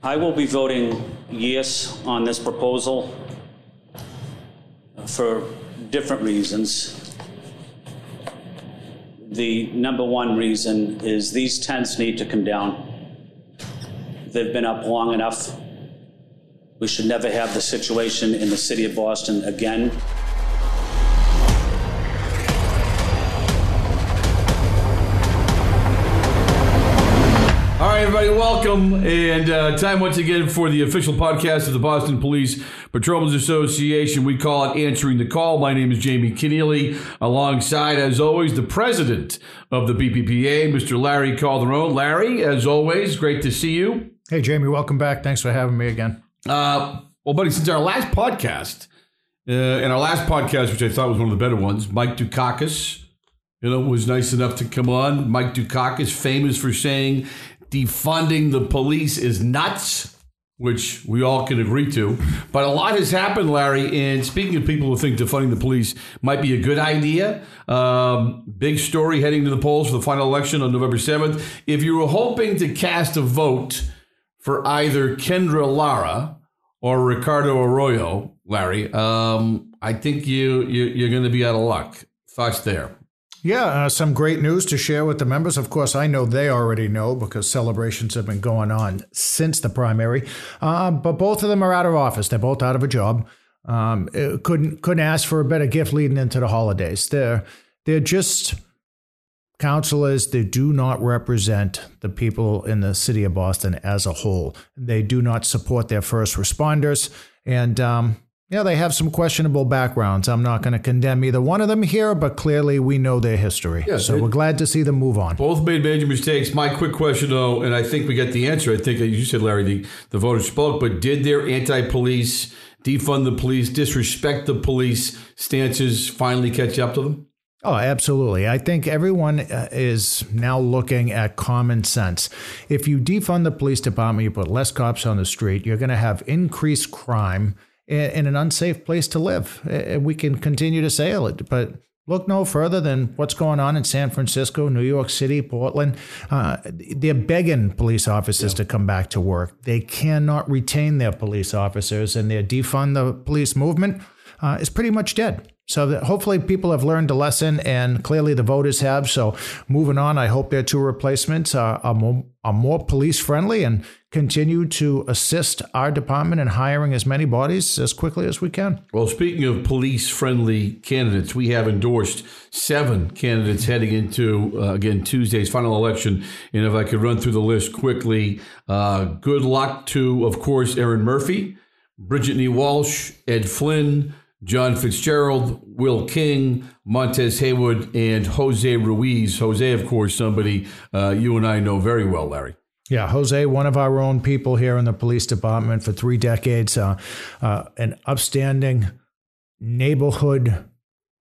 I will be voting yes on this proposal uh, for different reasons. The number one reason is these tents need to come down. They've been up long enough. We should never have the situation in the city of Boston again. Welcome. And uh, time once again for the official podcast of the Boston Police Patrolmen's Association. We call it Answering the Call. My name is Jamie Kenneally, alongside, as always, the president of the BPPA, Mr. Larry Calderone. Larry, as always, great to see you. Hey, Jamie, welcome back. Thanks for having me again. Uh, well, buddy, since our last podcast, uh, and our last podcast, which I thought was one of the better ones, Mike Dukakis, you know, was nice enough to come on. Mike Dukakis, famous for saying defunding the police is nuts, which we all can agree to. But a lot has happened, Larry. And speaking of people who think defunding the police might be a good idea, um, big story heading to the polls for the final election on November 7th. If you were hoping to cast a vote for either Kendra Lara or Ricardo Arroyo, Larry, um, I think you, you you're going to be out of luck. Thoughts there? Yeah, uh, some great news to share with the members. Of course, I know they already know because celebrations have been going on since the primary. Uh, but both of them are out of office. They're both out of a job. Um, couldn't couldn't ask for a better gift leading into the holidays. They're they're just councilors. They do not represent the people in the city of Boston as a whole. They do not support their first responders, and um, yeah, they have some questionable backgrounds. I'm not going to condemn either one of them here, but clearly we know their history. Yeah, so we're glad to see them move on. Both made major mistakes. My quick question, though, and I think we get the answer. I think you said, Larry, the, the voters spoke, but did their anti police, defund the police, disrespect the police stances finally catch up to them? Oh, absolutely. I think everyone uh, is now looking at common sense. If you defund the police department, you put less cops on the street, you're going to have increased crime in an unsafe place to live. And we can continue to sail it, but look no further than what's going on in San Francisco, New York City, Portland. Uh, they're begging police officers yeah. to come back to work. They cannot retain their police officers, and their defund the police movement uh, is pretty much dead. So hopefully people have learned a lesson, and clearly the voters have. So moving on, I hope their two replacements are, are more, are more police friendly and continue to assist our department in hiring as many bodies as quickly as we can. Well, speaking of police friendly candidates, we have endorsed seven candidates heading into, uh, again, Tuesday's final election. And if I could run through the list quickly, uh, good luck to, of course, Erin Murphy, Bridget Walsh, Ed Flynn, John Fitzgerald, Will King, Montez Haywood, and Jose Ruiz. Jose, of course, somebody uh, you and I know very well, Larry. Yeah, Jose, one of our own people here in the police department for three decades, uh, uh, an upstanding neighborhood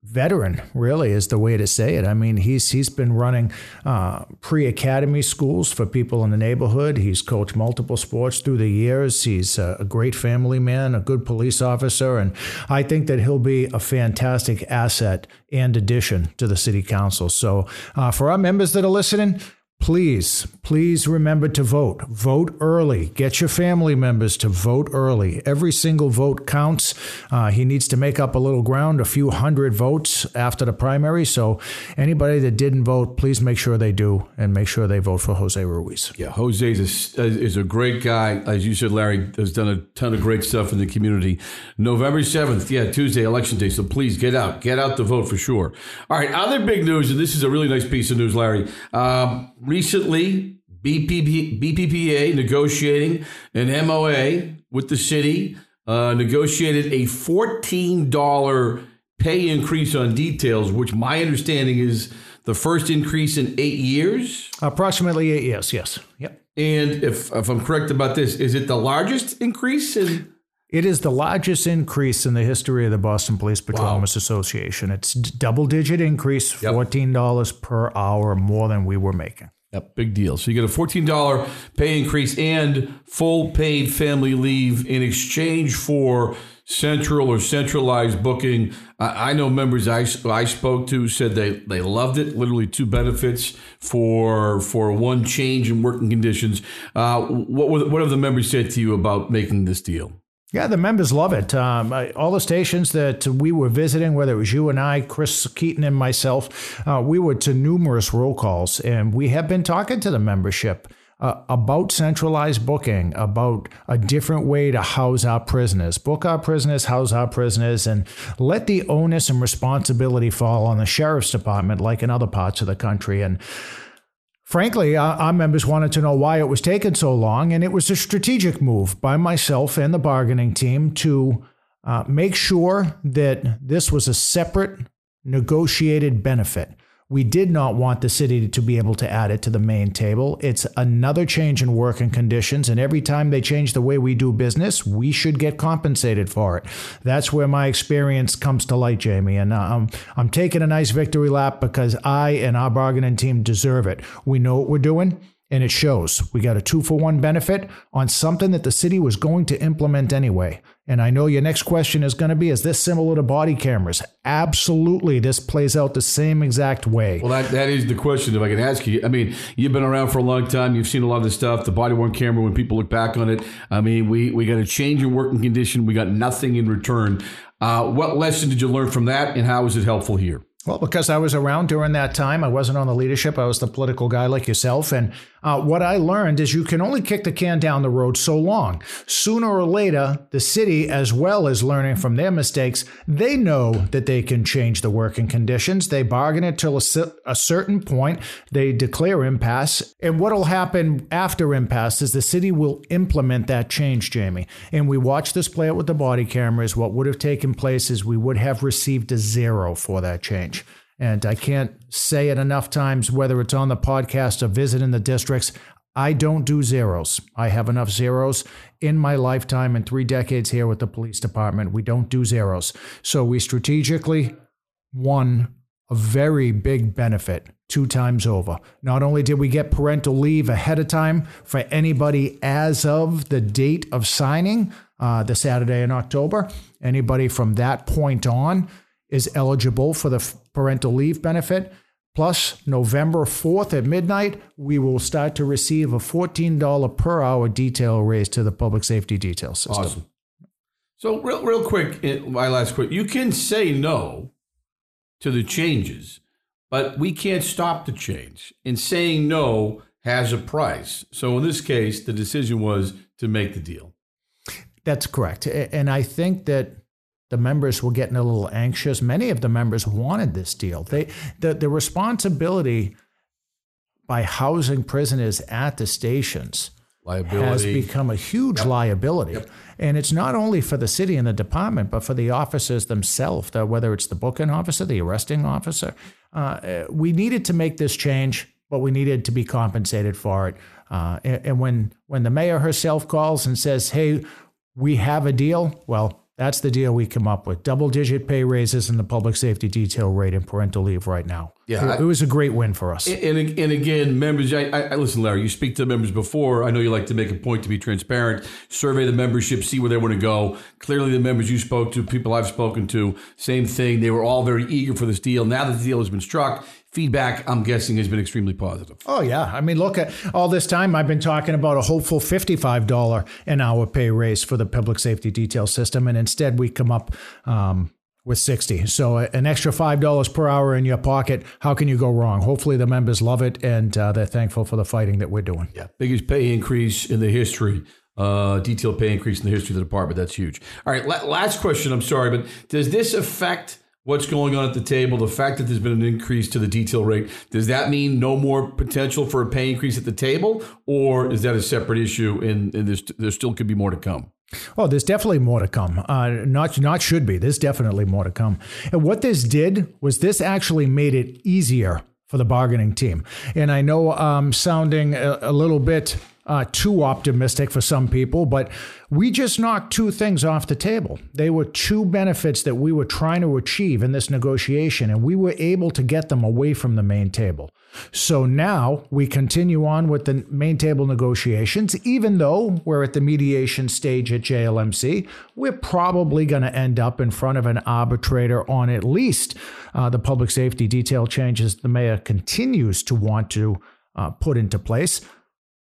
veteran really is the way to say it. I mean he's he's been running uh, pre-academy schools for people in the neighborhood. He's coached multiple sports through the years. He's a, great family man a good police officer and i think that he'll be a fantastic asset and addition to the city council. So uh, for our members that are listening Please, please remember to vote. Vote early. Get your family members to vote early. Every single vote counts. Uh, he needs to make up a little ground, a few hundred votes after the primary. So, anybody that didn't vote, please make sure they do and make sure they vote for Jose Ruiz. Yeah, Jose is a, is a great guy. As you said, Larry has done a ton of great stuff in the community. November 7th, yeah, Tuesday, election day. So, please get out. Get out to vote for sure. All right, other big news, and this is a really nice piece of news, Larry. Um, recently, BPP, BPPA negotiating an MOA with the city, uh, negotiated a $14 pay increase on details, which my understanding is the first increase in eight years. Approximately eight years, yes. Yep. And if, if I'm correct about this, is it the largest increase in? It is the largest increase in the history of the Boston Police Patrolmen's wow. Association. It's a double digit increase, $14 yep. per hour more than we were making. Yep, big deal. So you get a $14 pay increase and full paid family leave in exchange for central or centralized booking. I, I know members I, I spoke to said they, they loved it. Literally two benefits for for one change in working conditions. Uh, what what have the members said to you about making this deal? Yeah, the members love it. Um, all the stations that we were visiting, whether it was you and I, Chris Keaton and myself, uh, we were to numerous roll calls, and we have been talking to the membership uh, about centralized booking, about a different way to house our prisoners, book our prisoners, house our prisoners, and let the onus and responsibility fall on the sheriff's department, like in other parts of the country. And Frankly, our, members wanted to know why it was taking so long, and it was a strategic move by myself and the bargaining team to uh, make sure that this was a separate negotiated benefit. We did not want the city to be able to add it to the main table. It's another change in working conditions, and every time they change the way we do business, we should get compensated for it. That's where my experience comes to light, Jamie. And uh, I'm, I'm taking a nice victory lap because I and our bargaining team deserve it. We know what we're doing and it shows. We got a two for one benefit on something that the city was going to implement anyway. And I know your next question is going to be Is this similar to body cameras? Absolutely. This plays out the same exact way. Well, that, that is the question, if I can ask you. I mean, you've been around for a long time. You've seen a lot of this stuff. The body worn camera, when people look back on it, I mean, we, we got a change in working condition. We got nothing in return. Uh, what lesson did you learn from that, and how is it helpful here? Well, because I was around during that time, I wasn't on the leadership. I was the political guy like yourself. And uh, what I learned is you can only kick the can down the road so long. Sooner or later, the city, as well as learning from their mistakes, they know that they can change the working conditions. They bargain it till a, a certain point. They declare impasse. And what will happen after impasse is the city will implement that change, Jamie. And we watched this play out with the body cameras. What would have taken place is we would have received a zero for that change. And I can't say it enough times, whether it's on the podcast or visiting the districts. I don't do zeros. I have enough zeros in my lifetime and three decades here with the police department. We don't do zeros. So we strategically won a very big benefit two times over. Not only did we get parental leave ahead of time for anybody as of the date of signing, uh, the Saturday in October, anybody from that point on is eligible for the parental leave benefit. Plus, November 4th at midnight, we will start to receive a $14 per hour detail raise to the public safety detail system. Awesome. So, real, real quick, eh, my last quick, you can say no to the changes, but we can't stop the change. And saying no has a price. So, in this case, the decision was to make the deal. That's correct. And I think that the members were getting a little anxious. Many of the members wanted this deal. They the, the responsibility by housing prisoners at the stations liability. has become a huge yep. liability. Yep. And it's not only for the city and the department, but for the officers themselves, whether it's the booking officer, the arresting officer. Uh, we needed to make this change, but we needed to be compensated for it. Uh, and, and when, when the mayor herself calls and says, hey, we have a deal, well, that's the deal we come up with. Double digit pay raises in the public safety detail rate and parental leave right now. Yeah, it, I, it was a great win for us. And, and again, members, I, I, listen, Larry. You speak to the members before. I know you like to make a point to be transparent. Survey the membership, see where they want to go. Clearly, the members you spoke to, people I've spoken to, same thing. They were all very eager for this deal. Now that the deal has been struck, feedback, I'm guessing, has been extremely positive. Oh, yeah. I mean, look at all this time I've been talking about a hopeful $55 an hour pay raise for the public safety detail system. And instead, we come up um, with 60. So uh, an extra $5 per hour in your pocket. How can you go wrong? Hopefully, the members love it and uh, they're thankful for the fighting that we're doing. Yeah. Biggest pay increase in the history. Uh, detailed pay increase in the history of the department. That's huge. All right. La- last question. I'm sorry, but does this affect what's going on at the table, the fact that there's been an increase to the detail rate, does that mean no more potential for a pay increase at the table, or is that a separate issue and, and there's, there still could be more to come? Oh, there's definitely more to come. Uh, not not should be. There's definitely more to come. And what this did was this actually made it easier for the bargaining team. And I know I'm sounding a, a little bit uh, too optimistic for some people, but we just knocked two things off the table. They were two benefits that we were trying to achieve in this negotiation, and we were able to get them away from the main table. So now we continue on with the main table negotiations. Even though we're at the mediation stage at JLMC, we're probably going to end up in front of an arbitrator on at least uh, the public safety detail changes the mayor continues to want to uh, put into place.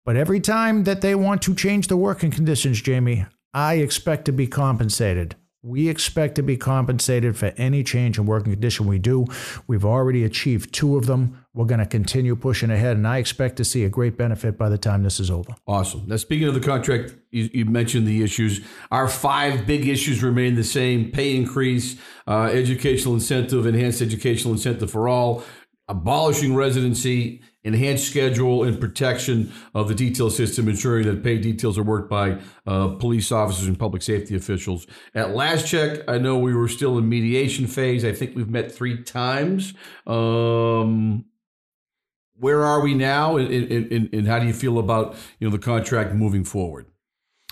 But every time that they want to change the working conditions, Jamie, I expect to be compensated. We expect to be compensated for any change in working condition we do. We've already achieved two of them. We're going to continue pushing ahead, and I expect to see a great benefit by the time this is over. Awesome. Now, speaking of the contract, you, you mentioned the issues. Our five big issues remain the same pay increase, uh, educational incentive, enhanced educational incentive for all, abolishing residency, enhanced schedule and protection of the detail system, ensuring that paid details are worked by uh, police officers and public safety officials. At last check, I know we were still in mediation phase. I think we've met three times. Um, where are we now, and, and, and how do you feel about you know the contract moving forward?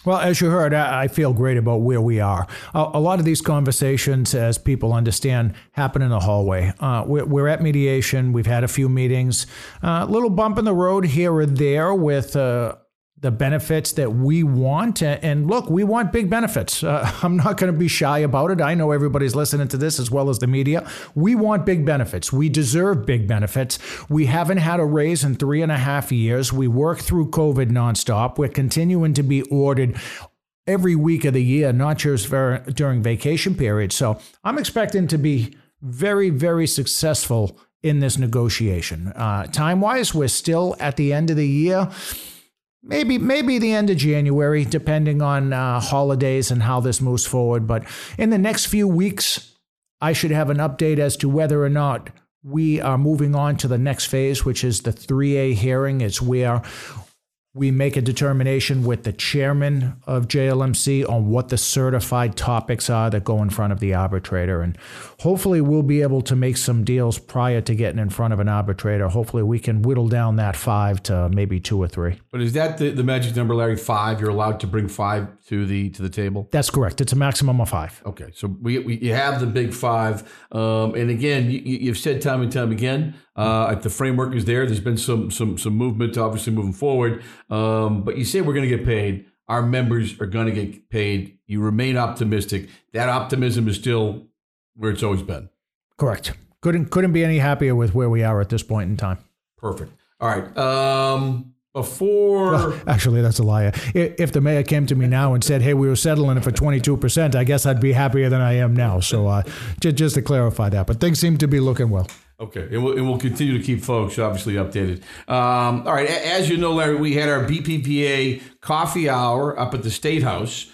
Well, as you heard, I feel great about where we are. A lot of these conversations, as people understand, happen in the hallway. Uh, we're at mediation. We've had a few meetings. A uh, little bump in the road here or there with uh, the benefits that we want. And look, we want big benefits. Uh, I'm not going to be shy about it. I know everybody's listening to this as well as the media. We want big benefits. We deserve big benefits. We haven't had a raise in three and a half years. We work through COVID nonstop. We're continuing to be ordered every week of the year, not just for, during vacation periods. So I'm expecting to be very, very successful in this negotiation. Uh, time wise, we're still at the end of the year maybe maybe the end of January, depending on uh, holidays and how this moves forward. But in the next few weeks, I should have an update as to whether or not we are moving on to the next phase, which is the 3A hearing. It's where we make a determination with the chairman of JLMC on what the certified topics are that go in front of the arbitrator. And hopefully, we'll be able to make some deals prior to getting in front of an arbitrator. Hopefully, we can whittle down that five to maybe two or three. But is that the, the magic number, Larry? Five? You're allowed to bring five to the to the table? That's correct. It's a maximum of five. Okay. So we, we you have the big five. Um, and again, you, you've said time and time again, uh, the framework is there. There's been some some some movement, obviously moving forward. Um, but you say we're going to get paid. Our members are going to get paid. You remain optimistic. That optimism is still where it's always been. Correct. Couldn't couldn't be any happier with where we are at this point in time. Perfect. All right. Um, before well, actually that's a lie if the mayor came to me now and said hey we were settling it for 22% i guess i'd be happier than i am now so uh, just, just to clarify that but things seem to be looking well Okay, and we'll, and we'll continue to keep folks obviously updated. Um, all right, as you know, Larry, we had our BPPA coffee hour up at the State House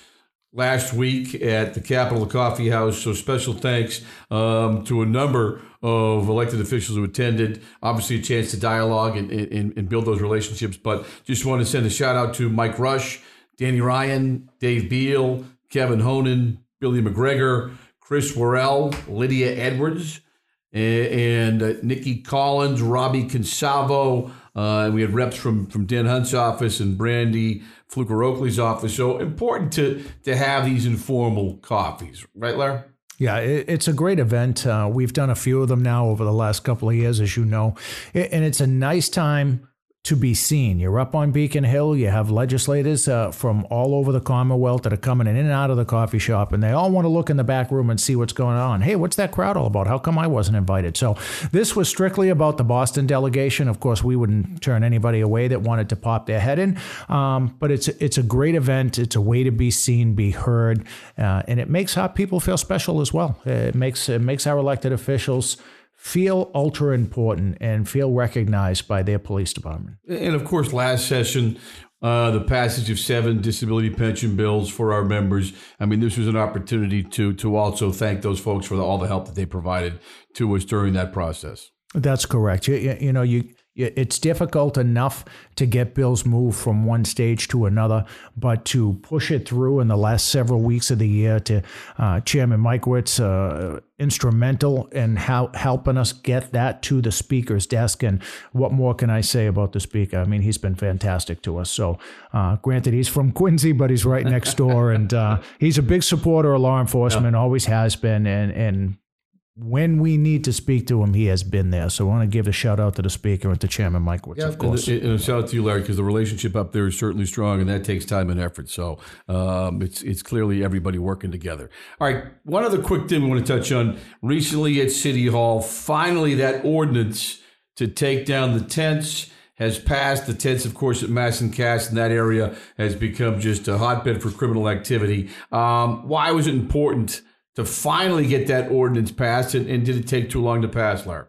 last week at the Capitol Coffee House. So special thanks um, to a number of elected officials who attended. Obviously, a chance to dialogue and, and, and build those relationships. But just want to send a shout out to Mike Rush, Danny Ryan, Dave Biele, Kevin Honan, Billy MacGregor, Chris Worrell, Lydia Edwards and, uh, Nikki Collins, Robbie Consalvo. Uh, we had reps from, from Dan Hunt's office and Brandy Fluker Oakley's office. So important to, to have these informal coffees, right, Larry? Yeah, it's a great event. Uh, we've done a few of them now over the last couple of years, as you know. And it's a nice time to be seen. You're up on Beacon Hill. You have legislators uh, from all over the Commonwealth that are coming in and out of the coffee shop, and they all want to look in the back room and see what's going on. Hey, what's that crowd all about? How come I wasn't invited? So this was strictly about the Boston delegation. Of course, we wouldn't turn anybody away that wanted to pop their head in, um, but it's it's a great event. It's a way to be seen, be heard, uh, and it makes our people feel special as well. It makes it makes our elected officials feel ultra important and feel recognized by their police department. And of course, last session, uh, the passage of seven disability pension bills for our members. I mean, this was an opportunity to to also thank those folks for the, all the help that they provided to us during that process. That's correct. You, you, you know, you it's difficult enough to get bills moved from one stage to another, but to push it through in the last several weeks of the year to uh, Chairman Michlewitz, uh, instrumental in how, helping us get that to the speaker's desk. And what more can I say about the speaker? I mean, he's been fantastic to us. So, uh, granted, he's from Quincy, but he's right next door, and uh, he's a big supporter of law enforcement, always has been, and and when we need to speak to him, he has been there. So I want to give a shout out to the speaker and to Chairman Michlewitz, of course. And, and a shout out to you, Larry, because the relationship up there is certainly strong, and that takes time and effort. So um, it's it's clearly everybody working together. All right, one other quick thing we want to touch on. Recently at City Hall, finally that ordinance to take down the tents has passed. The tents, of course, at Mass and Cass in that area has become just a hotbed for criminal activity. Um, why was it important? To finally get that ordinance passed? And, and did it take too long to pass, Larry?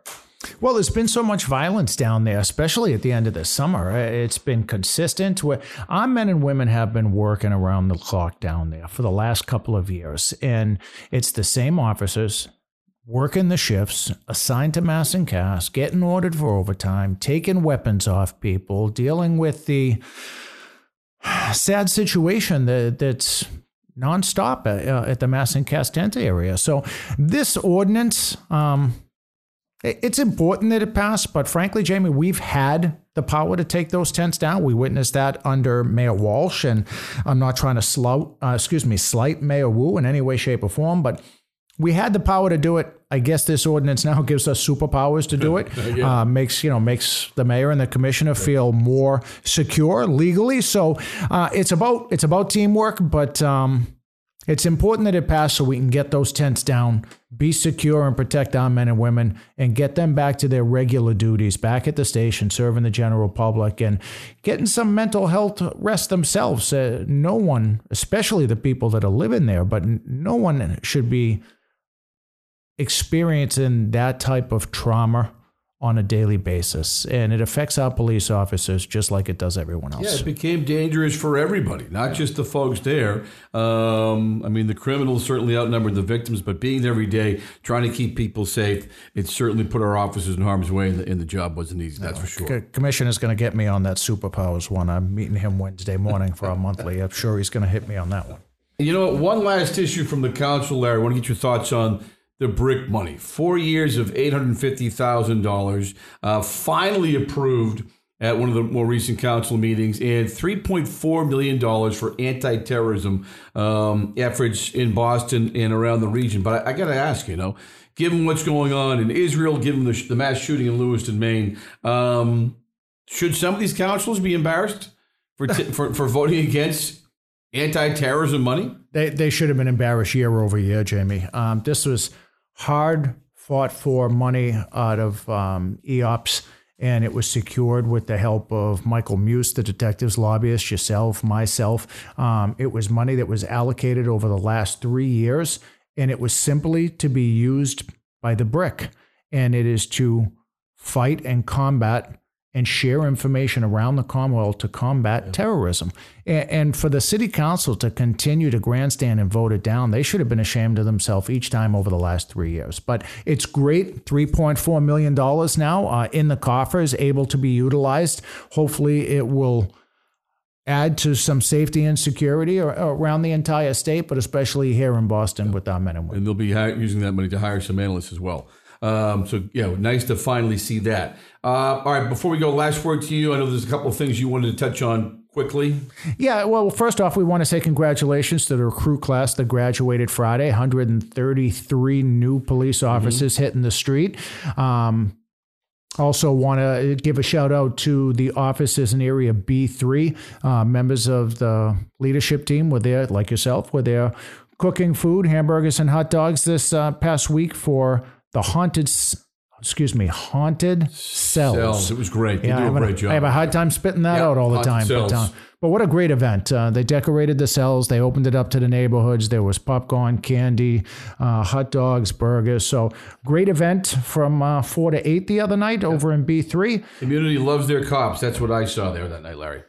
Well, there's been so much violence down there, especially at the end of the summer. Uh, it's been consistent. Our men and women have been working around the clock down there for the last couple of years, and it's the same officers working the shifts, assigned to Mass and Cass, getting ordered for overtime, taking weapons off people, dealing with the sad situation that that's nonstop at, uh, at the Mass and Castenta area. So this ordinance, um, it's important that it passed, but frankly, Jamie, we've had the power to take those tents down. We witnessed that under Mayor Walsh, and I'm not trying to slow, uh, excuse me, slight Mayor Wu in any way, shape, or form, but we had the power to do it. I guess this ordinance now gives us superpowers to do it. yeah. uh, makes you know makes the mayor and the commissioner feel more secure legally. So uh, it's about it's about teamwork, but um, it's important that it pass so we can get those tents down, be secure, and protect our men and women, and get them back to their regular duties, back at the station, serving the general public, and getting some mental health rest themselves. Uh, no one, especially the people that are living there, but no one should be experiencing that type of trauma on a daily basis. And it affects our police officers just like it does everyone else. Yeah, it became dangerous for everybody, not just the folks there. Um, I mean, the criminals certainly outnumbered the victims, but being there every day, trying to keep people safe, it certainly put our officers in harm's way, and the, and the job wasn't easy, that's no, for sure. C- is going to get me on that superpowers one. I'm meeting him Wednesday morning for our monthly. I'm sure he's going to hit me on that one. You know, one last issue from the council, Larry. I want to get your thoughts on the BRIC money. Four years of $850,000, uh, finally approved at one of the more recent council meetings, and $3.4 million for anti terrorism um, efforts in Boston and around the region. But I, I got to ask, you know, given what's going on in Israel, given the, the mass shooting in Lewiston, Maine, um, should some of these councils be embarrassed for, t- for, for voting against anti terrorism money? They, they should have been embarrassed year over year, Jamie. Um, this was hard fought for money out of um, EOPS, and it was secured with the help of Michael Muse, the detectives lobbyist, yourself, myself. Um, it was money that was allocated over the last three years, and it was simply to be used by the BRIC, and it is to fight and combat and share information around the Commonwealth to combat yeah. terrorism. And, and, for the city council to continue to grandstand and vote it down, they should have been ashamed of themselves each time over the last three years. But it's great $3.4 million now uh, in the coffers, able to be utilized. Hopefully, it will add to some safety and security around the entire state, but especially here in Boston yeah. with our men and women. And they'll be using that money to hire some analysts as well. Um, so yeah, nice to finally see that. Uh, all right, before we go, last word to you. I know there's a couple of things you wanted to touch on quickly. Yeah, well, first off, we want to say congratulations to the recruit class that graduated Friday. 133 new police mm-hmm. officers mm-hmm. hitting the street. Um, also, want to give a shout out to the officers in Area B3. Uh, members of the leadership team were there, like yourself, were there cooking food, hamburgers, and hot dogs this uh, past week for the haunted excuse me, haunted cells. cells. It was great. They yeah, do a great job. I have a hard time spitting that yep, out all the time. But, uh, but, what a great event. Uh, they decorated the cells. They opened it up to the neighborhoods. There was popcorn, candy, uh, hot dogs, burgers. So great event from uh, 4 to 8 the other night yep. over in B3. Community loves their cops. That's what I saw there that night, Larry.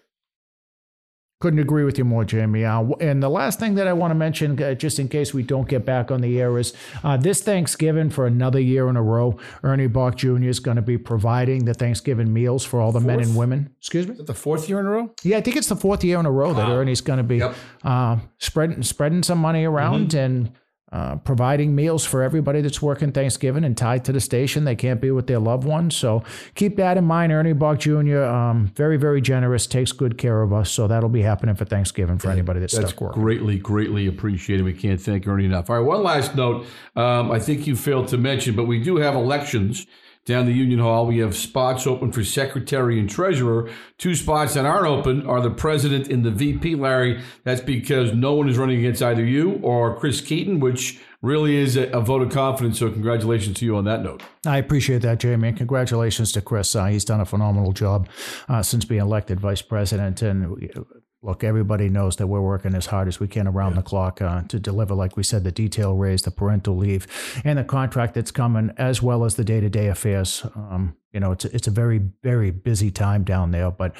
Couldn't agree with you more, Jamie. Uh, and the last thing that I want to mention, uh, just in case we don't get back on the air, is uh, this Thanksgiving for another year in a row, Ernie Boch Jr. is going to be providing the Thanksgiving meals for all the fourth? men and women. Excuse me? the fourth year in a row? Yeah, I think it's the fourth year in a row that Ernie's going to be yep. Uh, spreading spreading some money around mm-hmm. and uh, providing meals for everybody that's working Thanksgiving and tied to the station. They can't be with their loved ones. So keep that in mind. Ernie Boch Jr., um, very, very generous, takes good care of us. So that'll be happening for Thanksgiving for anybody that's, That's stuck working. greatly, greatly appreciated. We can't thank Ernie enough. All right, one last note. Um, I think you failed to mention, but we do have elections down the Union Hall. We have spots open for secretary and treasurer. Two spots that aren't open are the president and the VP, Larry. That's because no one is running against either you or Chris Keaton, which really is a, a vote of confidence. So, congratulations to you on that note. I appreciate that, Jamie. And congratulations to Chris. Uh, he's done a phenomenal job uh, since being elected vice president. And look, everybody knows that we're working as hard as we can around the clock uh, to deliver, like we said, the detail raise, the parental leave, and the contract that's coming, as well as the day to day affairs. Um, you know, it's it's a very very busy time down there. But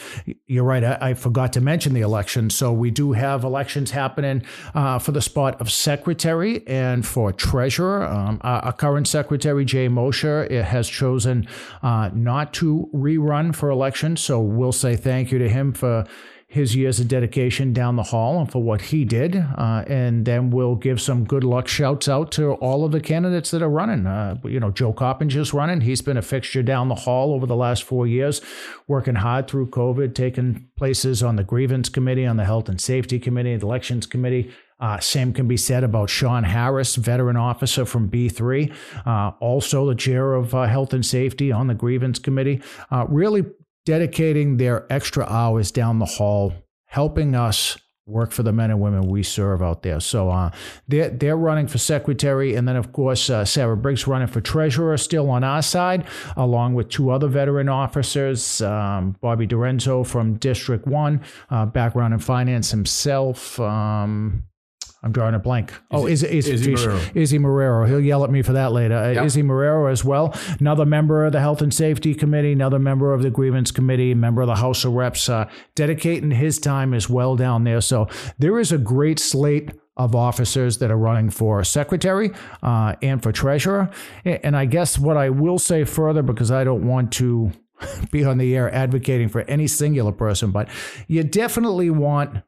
you're right. I, I forgot to mention the election. So we do have elections happening uh, for the spot of secretary and for treasurer. Um, our, our current secretary Jay Mosher eh, has chosen uh, not to rerun for election. So we'll say thank you to him for his years of dedication down the hall and for what he did. Uh, and then we'll give some good luck shouts out to all of the candidates that are running. Uh, you know, Joe Coppinger's running. He's been a fixture down the hall over the last four years, working hard through COVID, taking places on the grievance committee, on the health and safety committee, the elections committee. Uh, same can be said about Sean Harris, veteran officer from B3, uh, also the chair of uh, health and safety on the grievance committee. Uh, really dedicating their extra hours down the hall, helping us work for the men and women we serve out there. So uh, they're, they're running for secretary. And then, of course, uh, Sarah Briggs running for treasurer still on our side, along with two other veteran officers, um, Bobby Dorenzo from District 1, uh, background in finance himself. Um, I'm drawing a blank. Oh, is is Izzy Marrero. Izzy Marrero. He'll yell at me for that later. Uh, Yep. Izzy Marrero as well. Another member of the Health and Safety Committee, another member of the Grievance Committee, member of the House of Reps, uh, dedicating his time as well down there. So there is a great slate of officers that are running for secretary uh, and for treasurer. And I guess what I will say further, because I don't want to be on the air advocating for any singular person, but you definitely want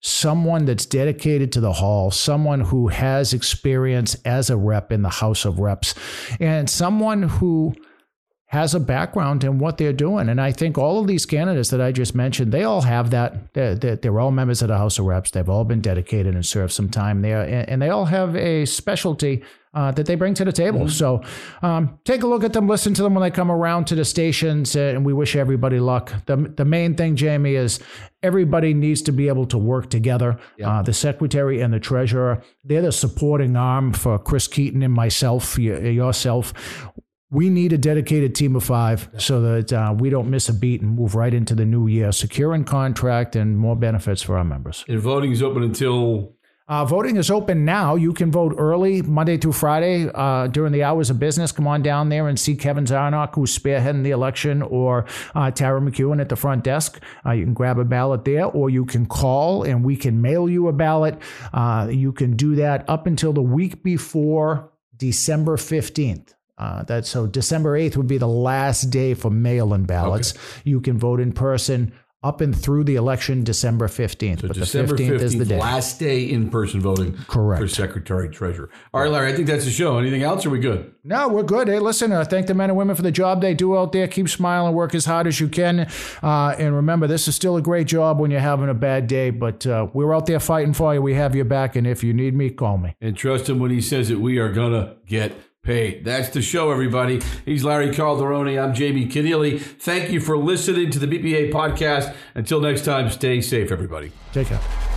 someone that's dedicated to the hall, someone who has experience as a rep in the House of Reps, and someone who has a background in what they're doing. And I think all of these candidates that I just mentioned, they all have that. They're, they're, all members of the House of Reps. They've all been dedicated and served some time there. And they all have a specialty uh, that they bring to the table. So um, take a look at them, listen to them when they come around to the stations, uh, and we wish everybody luck. The, the main thing, Jamie, is everybody needs to be able to work together. Uh, the secretary and the treasurer, they're the supporting arm for Chris Keaton and myself, yourself. We need a dedicated team of five so that uh, we don't miss a beat and move right into the new year, securing contract and more benefits for our members. And voting is open until Uh, voting is open now. You can vote early, Monday through Friday, uh, during the hours of business. Come on down there and see Kevin Zarnock, who's spearheading the election, or uh, Tara McEwen at the front desk. Uh, you can grab a ballot there, or you can call and we can mail you a ballot. Uh, you can do that up until the week before December 15th. Uh, that so December 8th would be the last day for mail-in ballots. You can vote in person up and through the election December 15th. but December the 15th, is the day. last day in person voting Correct. for secretary treasurer. All right, Larry, I think that's the show. Anything else? Are we good? No, we're good. Hey, listen, uh, thank the men and women for the job they do out there. Keep smiling, work as hard as you can. Uh, and remember, this is still a great job when you're having a bad day, but uh, we're out there fighting for you. We have your back. And if you need me, call me. And trust him when he says that we are going to get paid. That's the show, everybody. He's Larry Calderone. I'm Jamie Kenneally. Thank you for listening to the BPA podcast. Until next time, stay safe, everybody. Take care.